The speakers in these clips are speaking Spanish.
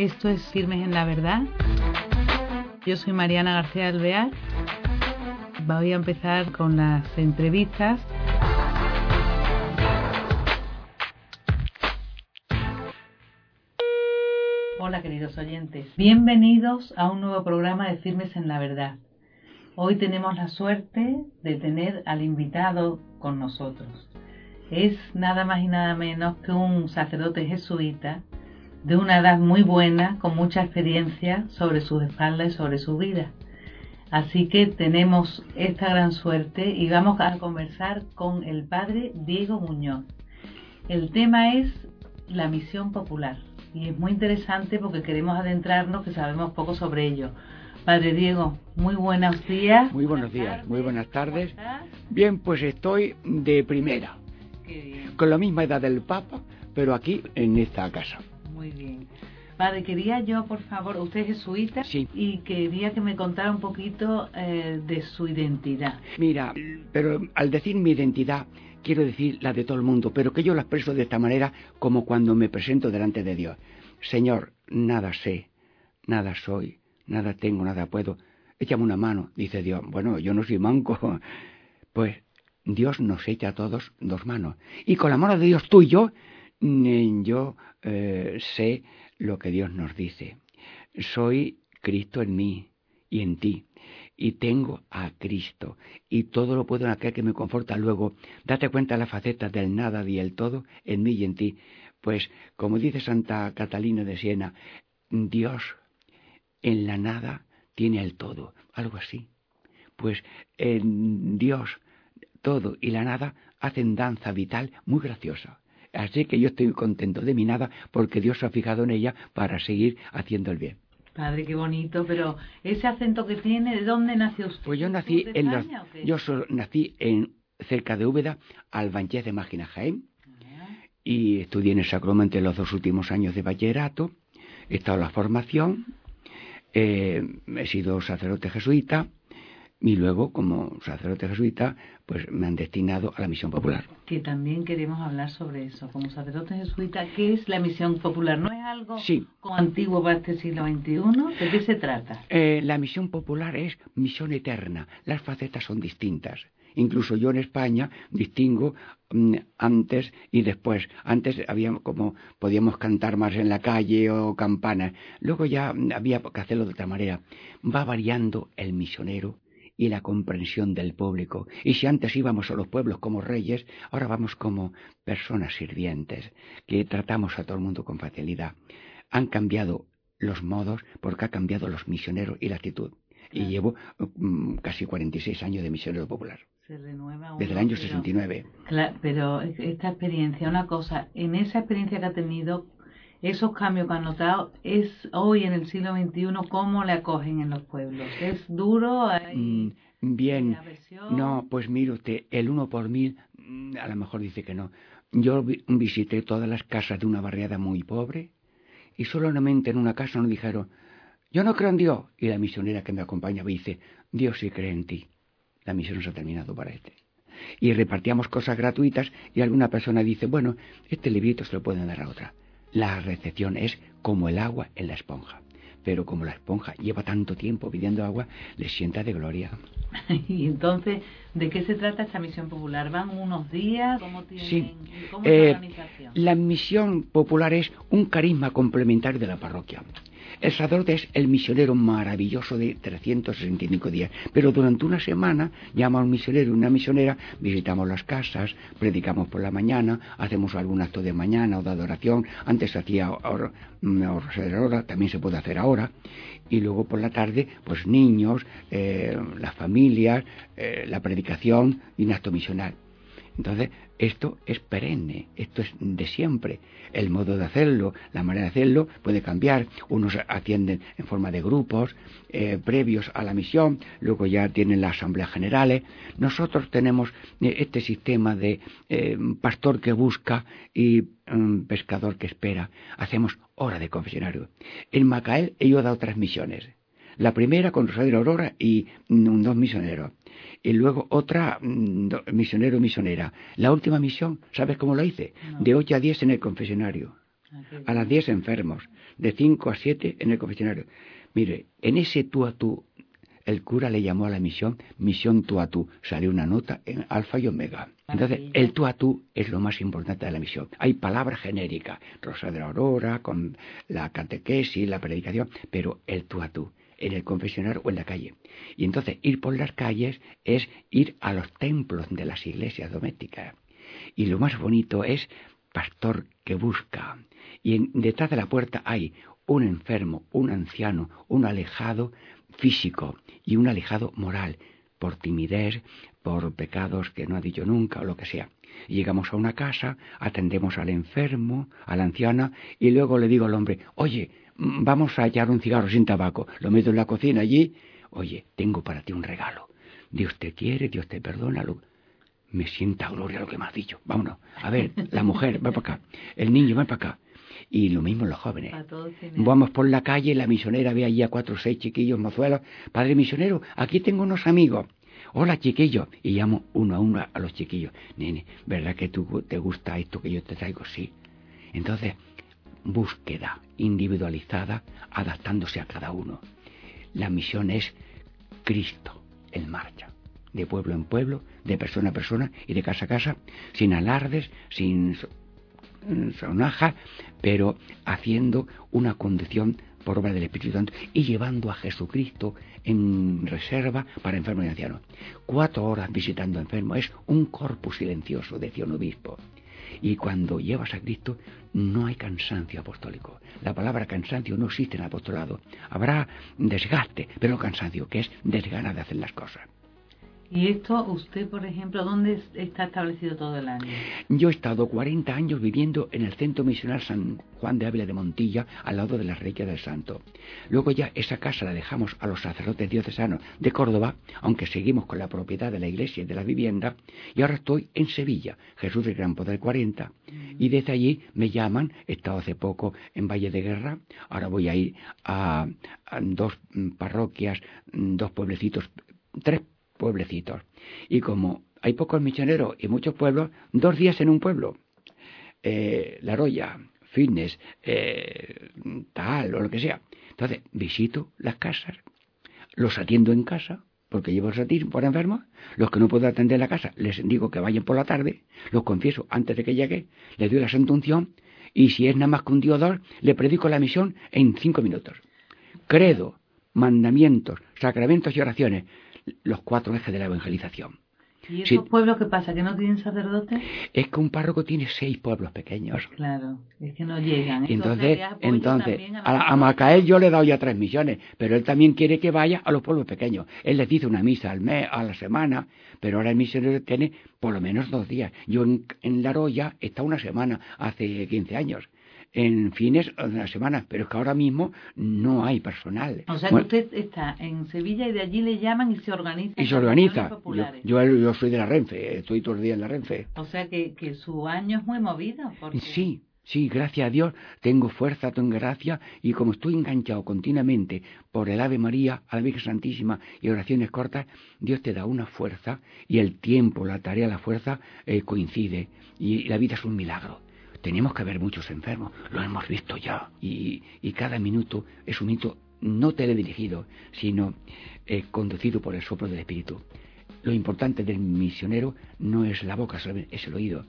Esto es Firmes en la Verdad. Yo soy Mariana García Alvear. Voy a empezar con las entrevistas. Hola queridos oyentes, bienvenidos a un nuevo programa de Firmes en la Verdad. Hoy tenemos la suerte de tener al invitado con nosotros. Es nada más y nada menos que un sacerdote jesuita de una edad muy buena, con mucha experiencia sobre sus espaldas y sobre su vida. Así que tenemos esta gran suerte y vamos a conversar con el padre Diego Muñoz. El tema es la misión popular y es muy interesante porque queremos adentrarnos que sabemos poco sobre ello. Padre Diego, muy buenos días. Muy buenos días, muy buenas tardes. Bien, pues estoy de primera, con la misma edad del Papa, pero aquí en esta casa. Muy bien. Padre, quería yo, por favor, usted es jesuita sí. y quería que me contara un poquito eh, de su identidad. Mira, pero al decir mi identidad, quiero decir la de todo el mundo, pero que yo la expreso de esta manera como cuando me presento delante de Dios. Señor, nada sé, nada soy, nada tengo, nada puedo. Échame una mano, dice Dios. Bueno, yo no soy manco. Pues Dios nos echa a todos dos manos. Y con la mano de Dios tú y yo, yo eh, sé lo que Dios nos dice. Soy Cristo en mí y en ti. Y tengo a Cristo. Y todo lo puedo en aquel que me conforta. Luego, date cuenta de la faceta del nada y el todo en mí y en ti. Pues, como dice Santa Catalina de Siena, Dios en la nada tiene el todo. Algo así. Pues en Dios todo y la nada hacen danza vital muy graciosa. Así que yo estoy contento de mi nada porque Dios se ha fijado en ella para seguir haciendo el bien. Padre, qué bonito, pero ese acento que tiene, ¿de dónde nació usted? Pues yo nací en los, yo nací en cerca de Úbeda, Albañez de Máquina Jaén, y estudié en el Sacramento los dos últimos años de bachillerato, he estado en la formación, eh, he sido sacerdote jesuita, y luego, como sacerdote jesuita, pues me han destinado a la misión popular. Que también queremos hablar sobre eso. Como sacerdote jesuita, ¿qué es la misión popular? ¿No es algo como antiguo para este siglo XXI? ¿De qué se trata? Eh, la misión popular es misión eterna. Las facetas son distintas. Incluso yo en España distingo mm, antes y después. Antes había como podíamos cantar más en la calle o campanas. Luego ya había que hacerlo de otra manera. Va variando el misionero y la comprensión del público. Y si antes íbamos a los pueblos como reyes, ahora vamos como personas sirvientes, que tratamos a todo el mundo con facilidad. Han cambiado los modos porque ha cambiado los misioneros y la actitud. Y llevo um, casi 46 años de misionero popular. Se renueva Desde el año 69. Claro, pero esta experiencia, una cosa, en esa experiencia que ha tenido, esos cambios que han notado, es hoy en el siglo XXI, ¿cómo le acogen en los pueblos? ¿Es duro? Mm, bien, no, pues mire usted, el uno por mil, mm, a lo mejor dice que no. Yo visité todas las casas de una barriada muy pobre y solamente en una casa nos dijeron, yo no creo en Dios. Y la misionera que me acompañaba dice, Dios sí cree en ti. La misión se ha terminado para este. Y repartíamos cosas gratuitas y alguna persona dice, bueno, este librito se lo pueden dar a otra. La recepción es como el agua en la esponja. Pero como la esponja lleva tanto tiempo pidiendo agua, le sienta de gloria. y entonces, ¿de qué se trata esta misión popular? ¿Van unos días? ¿Cómo tienen, sí. ¿cómo Eh, la organización? la misión popular es un carisma complementario de la parroquia. El sacerdote es el misionero maravilloso de 365 días, pero durante una semana llama a un misionero y una misionera, visitamos las casas, predicamos por la mañana, hacemos algún acto de mañana o de adoración, antes se hacía ahora, ahora, también se puede hacer ahora, y luego por la tarde, pues niños, eh, las familias, eh, la predicación y un acto misional. Entonces, esto es perenne, esto es de siempre. El modo de hacerlo, la manera de hacerlo puede cambiar. Unos atienden en forma de grupos eh, previos a la misión, luego ya tienen las asambleas generales. Nosotros tenemos eh, este sistema de eh, pastor que busca y mm, pescador que espera. Hacemos hora de confesionario. En Macael yo he dado tres misiones. La primera con Rosario Aurora y mm, dos misioneros y luego otra mm, misionero misionera. La última misión, ¿sabes cómo la hice? No. De 8 a 10 en el confesionario. Ah, a las 10 enfermos, de 5 a 7 en el confesionario. Mire, en ese tú a tú, el cura le llamó a la misión misión tú a tú. Salió una nota en alfa y omega. Entonces, el tú a tú es lo más importante de la misión. Hay palabras genéricas, Rosa de la Aurora, con la catequesis, la predicación, pero el tú a tú en el confesionario o en la calle. Y entonces ir por las calles es ir a los templos de las iglesias domésticas. Y lo más bonito es pastor que busca. Y detrás de la puerta hay un enfermo, un anciano, un alejado físico y un alejado moral, por timidez, por pecados que no ha dicho nunca o lo que sea. Llegamos a una casa, atendemos al enfermo, a la anciana, y luego le digo al hombre, oye, vamos a hallar un cigarro sin tabaco, lo meto en la cocina allí, oye, tengo para ti un regalo. Dios te quiere, Dios te perdona. Me sienta gloria lo que me has dicho. Vámonos. A ver, la mujer, va para acá. El niño, va para acá. Y lo mismo los jóvenes. Vamos por la calle, la misionera ve allí a cuatro o seis chiquillos mozuelos. Padre misionero, aquí tengo unos amigos. Hola chiquillos. Y llamo uno a uno a los chiquillos. Nene, ¿verdad que tú te gusta esto que yo te traigo? Sí. Entonces, búsqueda individualizada adaptándose a cada uno. La misión es Cristo en marcha, de pueblo en pueblo, de persona a persona y de casa a casa, sin alardes, sin sonaja, pero haciendo una condición por obra del Espíritu Santo y llevando a Jesucristo en reserva para enfermos y ancianos. Cuatro horas visitando enfermos es un corpus silencioso, decía un obispo. Y cuando llevas a Cristo no hay cansancio apostólico. La palabra cansancio no existe en el apostolado. Habrá desgaste, pero no cansancio, que es desgana de hacer las cosas. ¿Y esto usted, por ejemplo, dónde está establecido todo el año? Yo he estado 40 años viviendo en el Centro Misional San Juan de Ávila de Montilla, al lado de la Reliquia del Santo. Luego ya esa casa la dejamos a los sacerdotes diocesanos de Córdoba, aunque seguimos con la propiedad de la iglesia y de la vivienda, y ahora estoy en Sevilla, Jesús del Gran Poder 40, y desde allí me llaman, he estado hace poco en Valle de Guerra, ahora voy a ir a, a dos parroquias, dos pueblecitos, tres pueblecitos. Y como hay pocos misioneros y muchos pueblos, dos días en un pueblo. Eh, la Roya, Fitness, eh, tal o lo que sea. Entonces, visito las casas, los atiendo en casa, porque llevo satir por enfermos. Los que no puedo atender en la casa, les digo que vayan por la tarde, los confieso antes de que llegue, les doy la santunción, y si es nada más que un dios le predico la misión en cinco minutos. Credo, mandamientos, sacramentos y oraciones los cuatro ejes de la evangelización. ¿Y esos pueblos qué pasa? ¿Que no tienen sacerdote? Es que un párroco tiene seis pueblos pequeños. Claro, es que no llegan. Entonces, entonces a, Macael yo le he dado ya tres millones, pero él también quiere que vaya a los pueblos pequeños. Él les dice una misa al mes, a la semana, pero ahora el misionero tiene por lo menos dos días. Yo en, en La Roya está una semana, hace 15 años en fines de la semana, pero es que ahora mismo no hay personal. O sea que usted está en Sevilla y de allí le llaman y se organiza. Y se organiza. Yo, yo, soy de la Renfe, estoy todo el día en la Renfe. O sea que, que su año es muy movido. Sí, Sí, gracias a Dios tengo fuerza, tengo gracia y como estoy enganchado continuamente por el Ave María, a la Virgen Santísima y oraciones cortas, Dios te da una fuerza y el tiempo, la tarea, la fuerza eh, coincide y la vida es un milagro. Tenemos que haber muchos enfermos, lo hemos visto ya. Y, cada minuto es un minuto no teledirigido, sino eh, conducido por el soplo del Espíritu. Lo importante del misionero no es la boca, es el oído.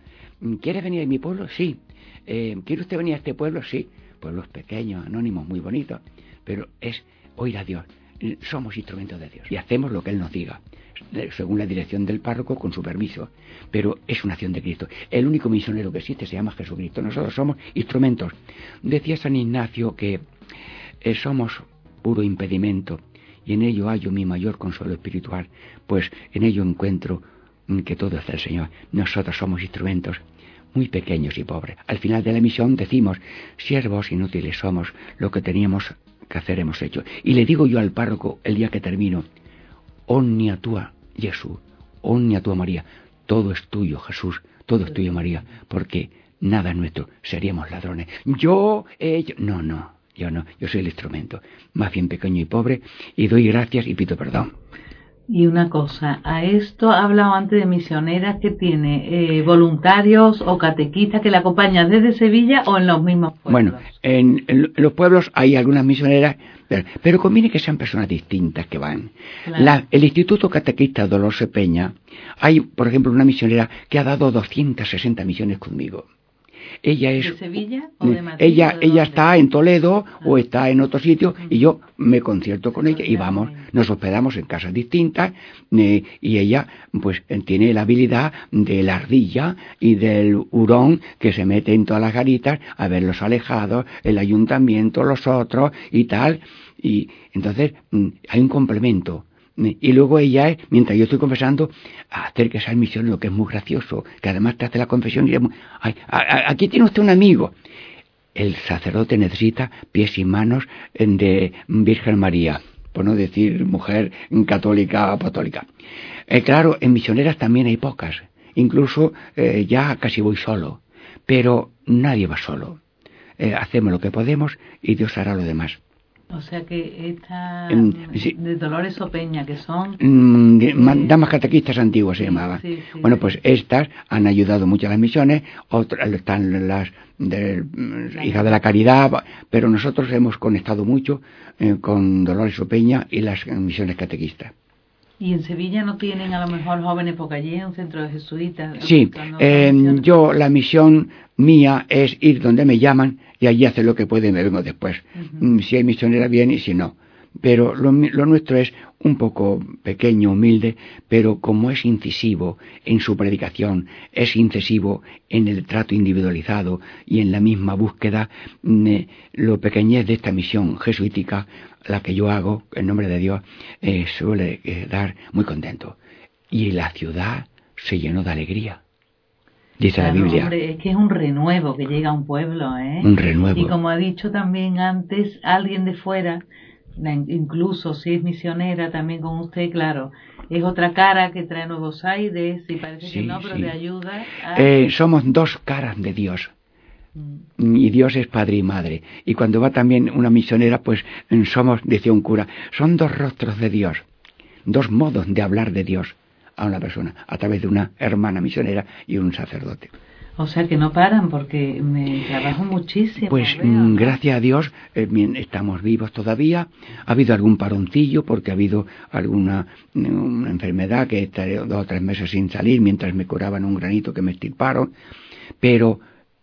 ¿Quiere venir a mi pueblo? Sí. Eh, ¿Quiere usted venir a este pueblo? Sí. Pueblos pequeños, anónimos, muy bonitos. Pero es oír a Dios. Somos instrumentos de Dios y hacemos lo que Él nos diga según la dirección del párroco, con su permiso. Pero es una acción de Cristo. El único misionero que existe se llama Jesucristo. Nosotros somos instrumentos. Decía San Ignacio que eh, somos puro impedimento y en ello hallo mi mayor consuelo espiritual, pues en ello encuentro que todo es del Señor. Nosotros somos instrumentos muy pequeños y pobres. Al final de la misión decimos, siervos inútiles somos, lo que teníamos hacer hemos hecho. Y le digo yo al párroco el día que termino, Omnia tua, Jesús, omnia tua María. Todo es tuyo, Jesús, todo es tuyo, María, porque nada es nuestro, seríamos ladrones. Yo he No, no, yo no, yo soy el instrumento, más bien pequeño y pobre, y doy gracias y pido perdón. Y una cosa, a esto ha hablado antes de misioneras que tiene eh, voluntarios o catequistas que la acompañan desde Sevilla o en los mismos pueblos. Bueno, en, los pueblos hay algunas misioneras, pero, conviene que sean personas distintas que van. el Instituto Catequista Dolores Peña, hay, por ejemplo, una misionera que ha dado 260 misiones conmigo. Ella es. ¿De Sevilla o de Madrid? Ella, ella está en Toledo o ah. está en otro sitio y yo me concierto con ella y vamos, nos hospedamos en casas distintas eh, y ella, pues, tiene la habilidad de la ardilla y del hurón que se mete en todas las garitas a ver los alejados, el ayuntamiento, los otros y tal. Y entonces mm, hay un complemento y luego ella, mientras yo estoy confesando, acérquese al misionero, que es muy gracioso, que además te hace la confesión y aquí tiene usted un amigo. El sacerdote necesita pies y manos de Virgen María, por no decir mujer católica apostólica. Eh, claro, en misioneras también hay pocas. Incluso eh, ya casi voy solo. Pero nadie va solo. Eh, hacemos lo que podemos y Dios hará lo demás. O sea que esta de Dolores Opeña, que son... Mm, damas catequistas antiguas se llamaban. bueno, pues estas han ayudado mucho a las misiones, otras están las de, hijas de la caridad, pero nosotros hemos conectado mucho eh, con Dolores Opeña y las misiones catequistas. ¿Y en Sevilla no tienen a lo mejor jóvenes porque allí es un centro de jesuitas? Sí, eh, yo la misión mía es ir donde me llaman y allí hacer lo que puede y me vengo después. Mm, si hay misionera bien y si no. Pero lo, lo, nuestro es un poco pequeño, humilde, pero como es incisivo en su predicación, es incisivo en el trato individualizado y en la misma búsqueda, eh, lo pequeñez de esta misión jesuítica la que yo hago en nombre de Dios eh, suele quedar muy contento. Y la ciudad se llenó de alegría. Dice la Biblia. es que es un renuevo que llega a un pueblo, ¿eh? Un renuevo. Y como ha dicho también antes, alguien de fuera, incluso si es misionera también con usted, claro, es otra cara que trae nuevos aires y parece que no, pero te ayuda. Eh, somos dos caras de Dios. Mm. y Dios es padre y madre. Y cuando va también una misionera, pues somos, decía un cura, son dos rostros de Dios, dos modos de hablar de Dios a una persona, a través de una hermana misionera y un sacerdote. O sea que no paran porque me trabajo muchísimo. Pues mm, gracias a Dios eh, estamos vivos todavía. Ha habido algún paroncillo porque ha habido alguna una enfermedad que estaré dos o tres meses sin salir mientras me curaban un granito que me estirparon. Pero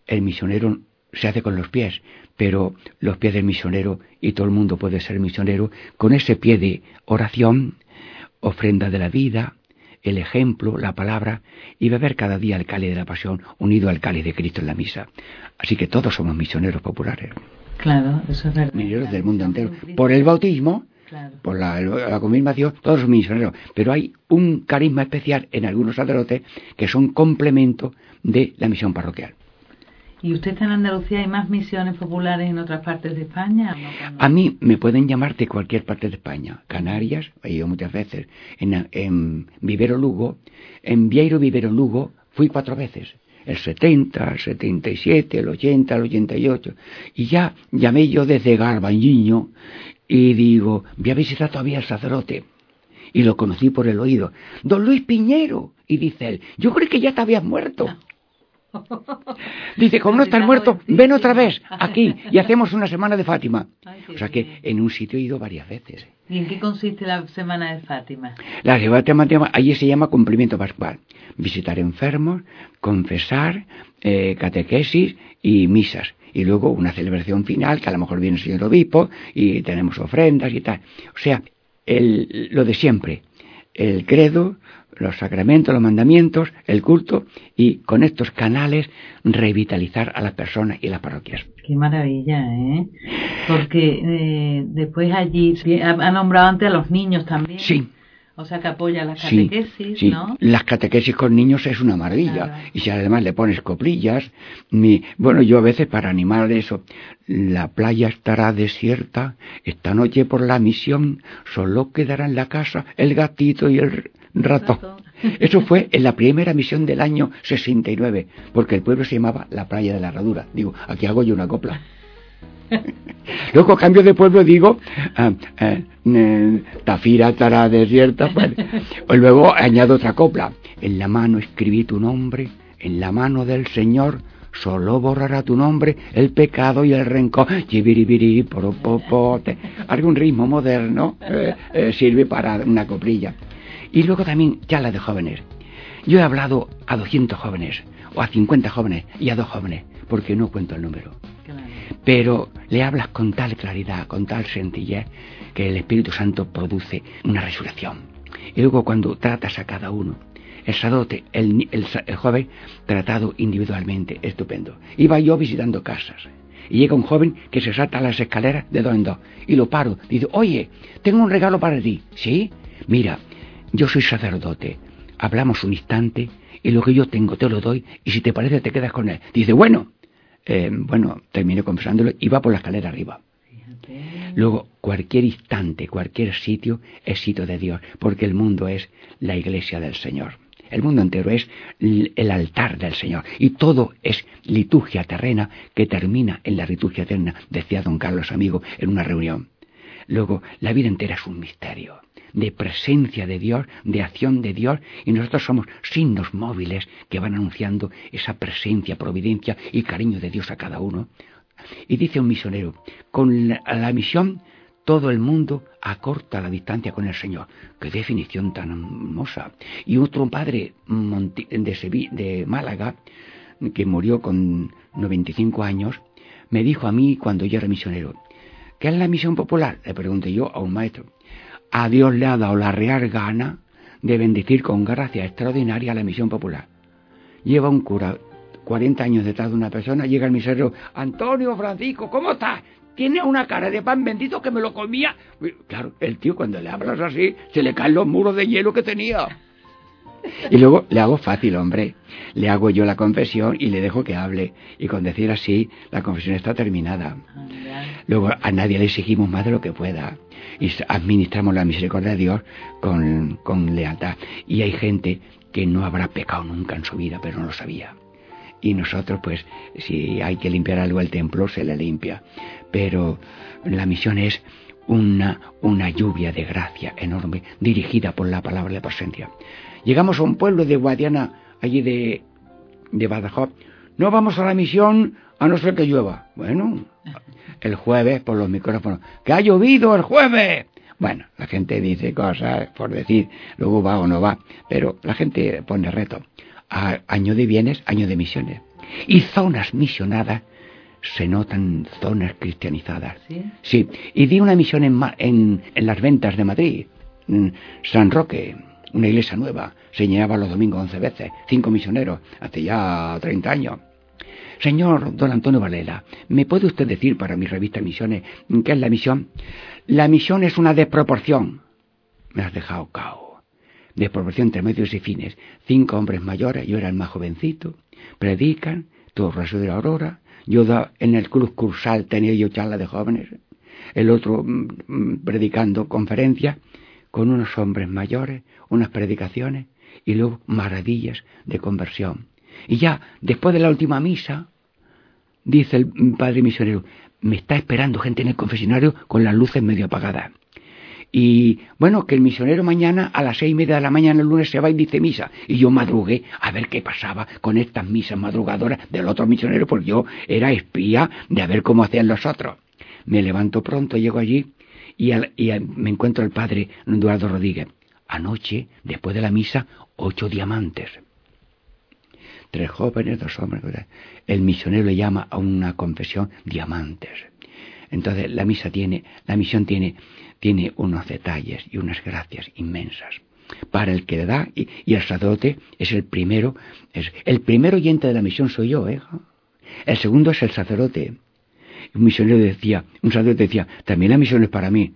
el misionero se hace con los pies, pero los pies del misionero, y todo el mundo puede ser misionero, con ese pie de oración, ofrenda de la vida, el ejemplo, la palabra, y beber cada día el cáliz de la pasión unido al cáliz de Cristo en la misa. Así que todos somos misioneros populares. Claro, eso es verdad. Misioneros del mundo entero. Por el bautismo, por la, la, confirmación, todos somos misioneros. Pero hay un carisma especial en algunos sacerdotes que son complemento de la misión parroquial. ¿Y usted está en Andalucía? ¿Hay más misiones populares en otras partes de España? A mí me pueden llamar de cualquier parte de España. Canarias, he ido muchas veces. En, Vivero Lugo, en Vieiro Vivero Lugo, fui cuatro veces. El 70, el 77, el 80, el 88. Y ya llamé yo desde Garbañiño y digo, voy a visitar todavía al sacerdote. Y lo conocí por el oído. Don Luis Piñero. Y dice él, yo creo que ya te habías muerto. Dice, como no estás muerto, ven otra vez aquí y hacemos una semana de Fátima. o sea que en un sitio he ido varias veces. ¿Y en qué consiste la semana de Fátima? La semana de Fátima, allí se llama cumplimiento pascual. Visitar enfermos, confesar, eh, catequesis y misas. Y luego una celebración final, que a lo mejor viene el señor obispo y tenemos ofrendas y tal. O sea, el, lo de siempre. El credo, los sacramentos, los mandamientos, el culto y con estos canales revitalizar a las personas y las parroquias. Qué maravilla, ¿eh? Porque eh, después allí ha nombrado antes a los niños también. Sí. O sea que apoya las catequesis, sí, ¿no? Las catequesis con niños es una maravilla. Y si además le pones coplillas, mi, bueno, yo a veces para animar eso, la playa estará desierta, esta noche por la misión, solo quedará en la casa el gatito y el rato. Eso fue en la primera misión del año 69, porque el pueblo se llamaba la playa de la herradura. Digo, aquí hago yo una copla. Luego cambio de pueblo digo ah, eh, Tafira estará desierta. Pues. Luego añado otra copla. En la mano escribí tu nombre, en la mano del Señor solo borrará tu nombre el pecado y el rencor. Algún ritmo moderno eh, eh, sirve para una coplilla. Y luego también ya la de jóvenes. Yo he hablado a 200 jóvenes, o a 50 jóvenes, y a dos jóvenes, porque no cuento el número. Pero le hablas con tal claridad, con tal sencillez, que el Espíritu Santo produce una resurrección. Y luego cuando tratas a cada uno, el sadote, el, el, joven, tratado individualmente, estupendo. Iba yo visitando casas. Y llega un joven que se salta a las escaleras de dos en dos. Y lo paro. Dice, oye, tengo un regalo para ti. ¿Sí? Mira, yo soy sacerdote. Hablamos un instante y lo que yo tengo te lo doy y si te parece te quedas con él. Dice, bueno, eh, bueno, terminé confesándolo y va por la escalera arriba. Luego, cualquier instante, cualquier sitio es sitio de Dios, porque el mundo es la iglesia del Señor. El mundo entero es el altar del Señor y todo es liturgia terrena que termina en la liturgia eterna, decía don Carlos amigo en una reunión. Luego, la vida entera es un misterio de presencia de Dios, de acción de Dios, y nosotros somos signos móviles que van anunciando esa presencia, providencia y cariño de Dios a cada uno. Y dice un misionero, con la misión todo el mundo acorta la distancia con el Señor. Qué definición tan hermosa. Y otro padre de, de Málaga, que murió con 95 años, me dijo a mí cuando yo era misionero, ¿qué es la misión popular? Le pregunté yo a un maestro. A Dios le ha dado la real gana de bendecir con gracia extraordinaria la misión popular. Lleva un cura 40 años detrás de una persona, llega el misionero, Antonio Francisco, ¿cómo estás? tiene una cara de pan bendito que me lo comía. Claro, el tío cuando le hablas así, se le caen los muros de hielo que tenía. Y luego le hago fácil, hombre. Le hago yo la confesión y le dejo que hable. Y con decir así, la confesión está terminada. Luego a nadie le exigimos más de lo que pueda. Y administramos la misericordia de Dios con, con lealtad. Y hay gente que no habrá pecado nunca en su vida, pero no lo sabía y nosotros pues si hay que limpiar algo el templo se le limpia pero la misión es una, una lluvia de gracia enorme dirigida por la palabra de presencia llegamos a un pueblo de Guadiana allí de, de Badajoz. No vamos a la misión a no ser que llueva. Bueno el jueves por los micrófonos. Que ha llovido el jueves bueno, la gente dice cosas por decir, luego va o no va, pero la gente pone reto. Año de bienes, año de misiones. Y zonas misionadas se notan zonas cristianizadas. Sí, y di una misión en, en, en las ventas de Madrid, San Roque, una iglesia nueva, se los domingos once veces, cinco misioneros, hace ya treinta años. Señor don Antonio Valela, ¿me puede usted decir para mi revista Misiones qué es la misión? La misión es una desproporción. Me has dejado cao proporción entre medios y fines. Cinco hombres mayores, yo era el más jovencito, predican, todo raso de la aurora, yo en el cruz cursal tenía yo charla de jóvenes, el otro mm, mm, predicando conferencias con unos hombres mayores, unas predicaciones y luego maravillas de conversión. Y ya, después de la última misa, dice el padre misionero, me está esperando gente en el confesionario con las luces medio apagadas. Y bueno, que el misionero mañana a las seis y media de la mañana el lunes se va y dice misa. Y yo madrugué a ver qué pasaba con estas misas madrugadoras del otro misionero, porque yo era espía de a ver cómo hacían los otros. Me levanto pronto, llego allí y, me encuentro el padre Eduardo Rodríguez. Anoche, después de la misa, ocho diamantes. Tres jóvenes, dos hombres. El misionero le llama a una confesión diamantes. Entonces la misa tiene, la misión tiene tiene unos detalles y unas gracias inmensas para el que le da y, el sacerdote es el primero es el primer oyente de la misión soy yo ¿eh? el segundo es el sacerdote un misionero decía un sacerdote decía también la misión es para mí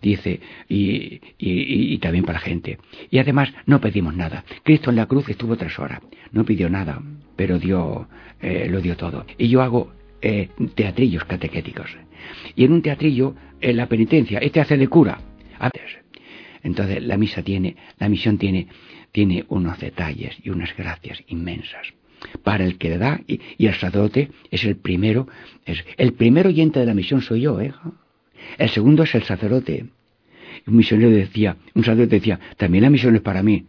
dice y, y, también para gente y además no pedimos nada. Cristo en la cruz estuvo tres horas. No pidió nada pero dio eh, lo dio todo. Y yo hago eh, teatrillos catequéticos. Y en un teatrillo, en la penitencia, este hace de cura. Entonces la misa tiene, la misión tiene, tiene unos detalles y unas gracias inmensas. Para el que le da y, el sacerdote es el primero, es, el primer oyente de la misión soy yo, ¿eh? El segundo es el sacerdote. Un misionero decía, un sacerdote decía, también la misión es para mí.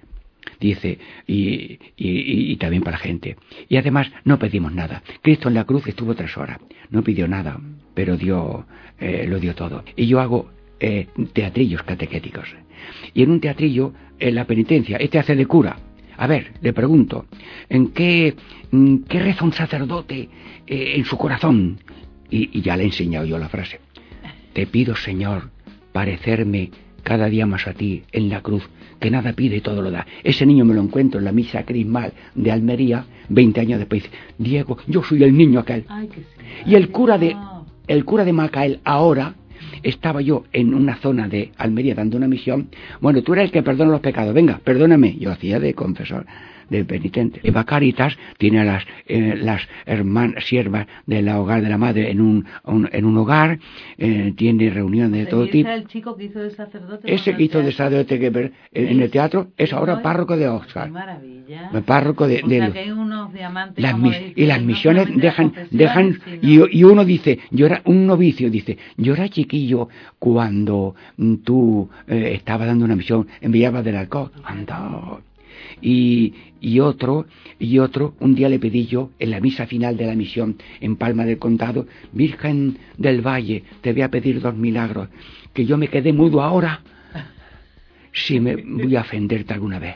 Dice, y, y, también para la gente. Y además no pedimos nada. Cristo en la cruz estuvo tres horas. No pidió nada, pero dio, eh, lo dio todo. Y yo hago eh, teatrillos catequéticos. Y en un teatrillo, en la penitencia, este hace de cura. A ver, le pregunto, ¿en qué, qué reza un sacerdote eh, en su corazón? Y, y ya le he enseñado yo la frase. Te pido, Señor, parecerme cada día más a ti en la cruz, que nada pide y todo lo da. Ese niño me lo encuentro en la misa crismal de Almería, 20 años después. Diego, yo soy el niño aquel. Y el cura de, el cura de Macael ahora estaba yo en una zona de Almería dando una misión. Bueno, tú eres el que perdona los pecados. Venga, perdóname. Yo hacía de confesor del penitente. Eva Caritas tiene a las, eh, las hermanas, siervas del hogar de la madre en un, en un hogar, eh, tiene reuniones de todo tipo. el chico que hizo de sacerdote? Ese que hizo de sacerdote que, en el teatro es ahora párroco de Oxford. maravilla. Párroco de... de que hay unos diamantes las y las misiones dejan, dejan y, y, uno dice, yo era un novicio, dice, yo era chiquillo cuando mm, tú eh, estabas dando una misión en Villalba del Alcohol. Anda y, y otro, y otro, un día le pedí yo en la misa final de la misión en Palma del Condado, Virgen del Valle, te voy a pedir dos milagros, que yo me quedé mudo ahora, si me voy a ofenderte alguna vez.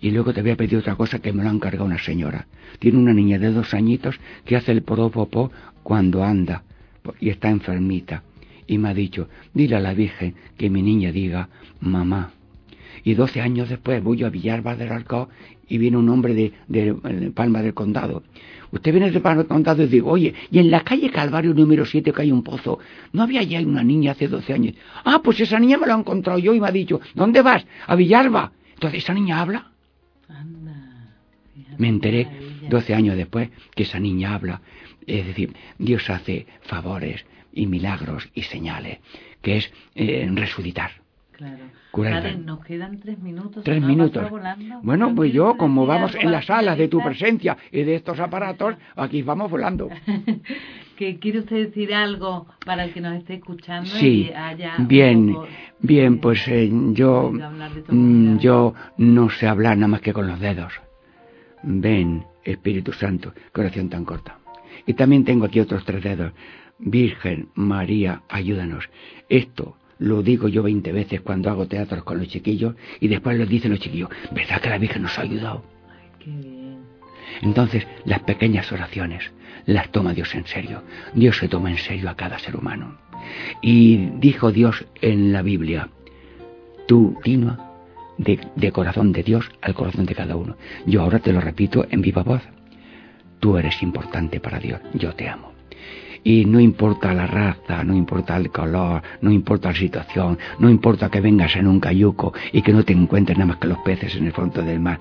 Y luego te voy a pedir otra cosa que me lo ha encargado una señora. Tiene una niña de dos añitos que hace el popó cuando anda y está enfermita. Y me ha dicho, dile a la Virgen que mi niña diga, mamá. Y doce años después voy a Villalba del Arco y viene un hombre de, Palma del Condado. Usted viene de Palma del Condado y digo, oye, y en la calle Calvario número 7 que hay un pozo, ¿no había ya una niña hace doce años? Ah, pues esa niña me la he encontrado yo y me ha dicho, ¿dónde vas? A Villalba. Entonces, ¿esa niña habla? me enteré doce años después que esa niña habla. Es decir, Dios hace favores y milagros y señales, que es eh, resucitar. Claro. nos quedan tres minutos. Tres minutos. Bueno, pues yo, como vamos en las salas de tu presencia y de estos aparatos, aquí vamos volando. ¿Que ¿Quiere usted decir algo para el que nos esté escuchando? Sí, bien, bien, pues eh, yo, mm, yo no sé hablar nada más que con los dedos. Ven, Espíritu Santo, qué oración tan corta. Y también tengo aquí otros tres dedos. Virgen María, ayúdanos. Esto lo digo yo veinte veces cuando hago teatros con los chiquillos y después les dicen los chiquillos, ¿verdad que la Virgen nos ha ayudado? Entonces, las pequeñas oraciones las toma Dios en serio. Dios se toma en serio a cada ser humano. Y dijo Dios en la Biblia, tú de, de corazón de Dios al corazón de cada uno. Yo ahora te lo repito en viva voz. Tú eres importante para Dios. Yo te amo. Y no importa la raza, no importa el color, no importa la situación, no importa que vengas en un cayuco y que no te encuentres nada más que los peces en el fondo del mar.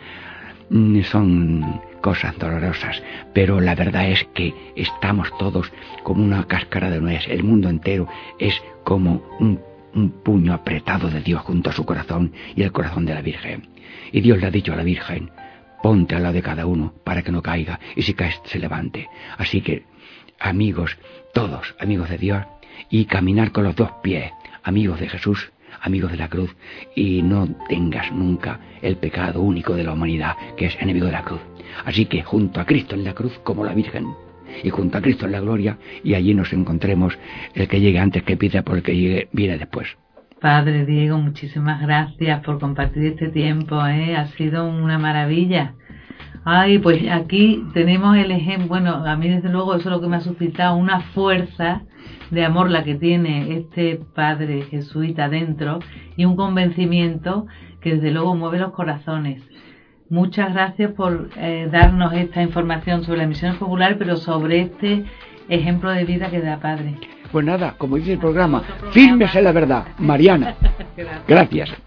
Mm, son cosas dolorosas, pero la verdad es que estamos todos como una cáscara de nuez. El mundo entero es como un, un puño apretado de Dios junto a su corazón y el corazón de la Virgen. Y Dios le ha dicho a la Virgen, ponte al lado de cada uno para que no caiga y si caes se levante. Así que amigos, todos amigos de Dios, y caminar con los dos pies, amigos de Jesús, amigos de la cruz, y no tengas nunca el pecado único de la humanidad, que es enemigo de la cruz. Así que junto a Cristo en la cruz, como la Virgen, y junto a Cristo en la gloria, y allí nos encontremos el que llegue antes que pida por el que llegue, viene después. Padre Diego, muchísimas gracias por compartir este tiempo, ¿eh? ha sido una maravilla. Ay, pues aquí tenemos el ejemplo, bueno, a mí desde luego eso es lo que me ha suscitado, una fuerza de amor la que tiene este padre jesuita dentro y un convencimiento que desde luego mueve los corazones. Muchas gracias por eh, darnos esta información sobre la misión popular, pero sobre este ejemplo de vida que da padre. Pues nada, como dice el programa, firmes en la verdad. Mariana. Gracias.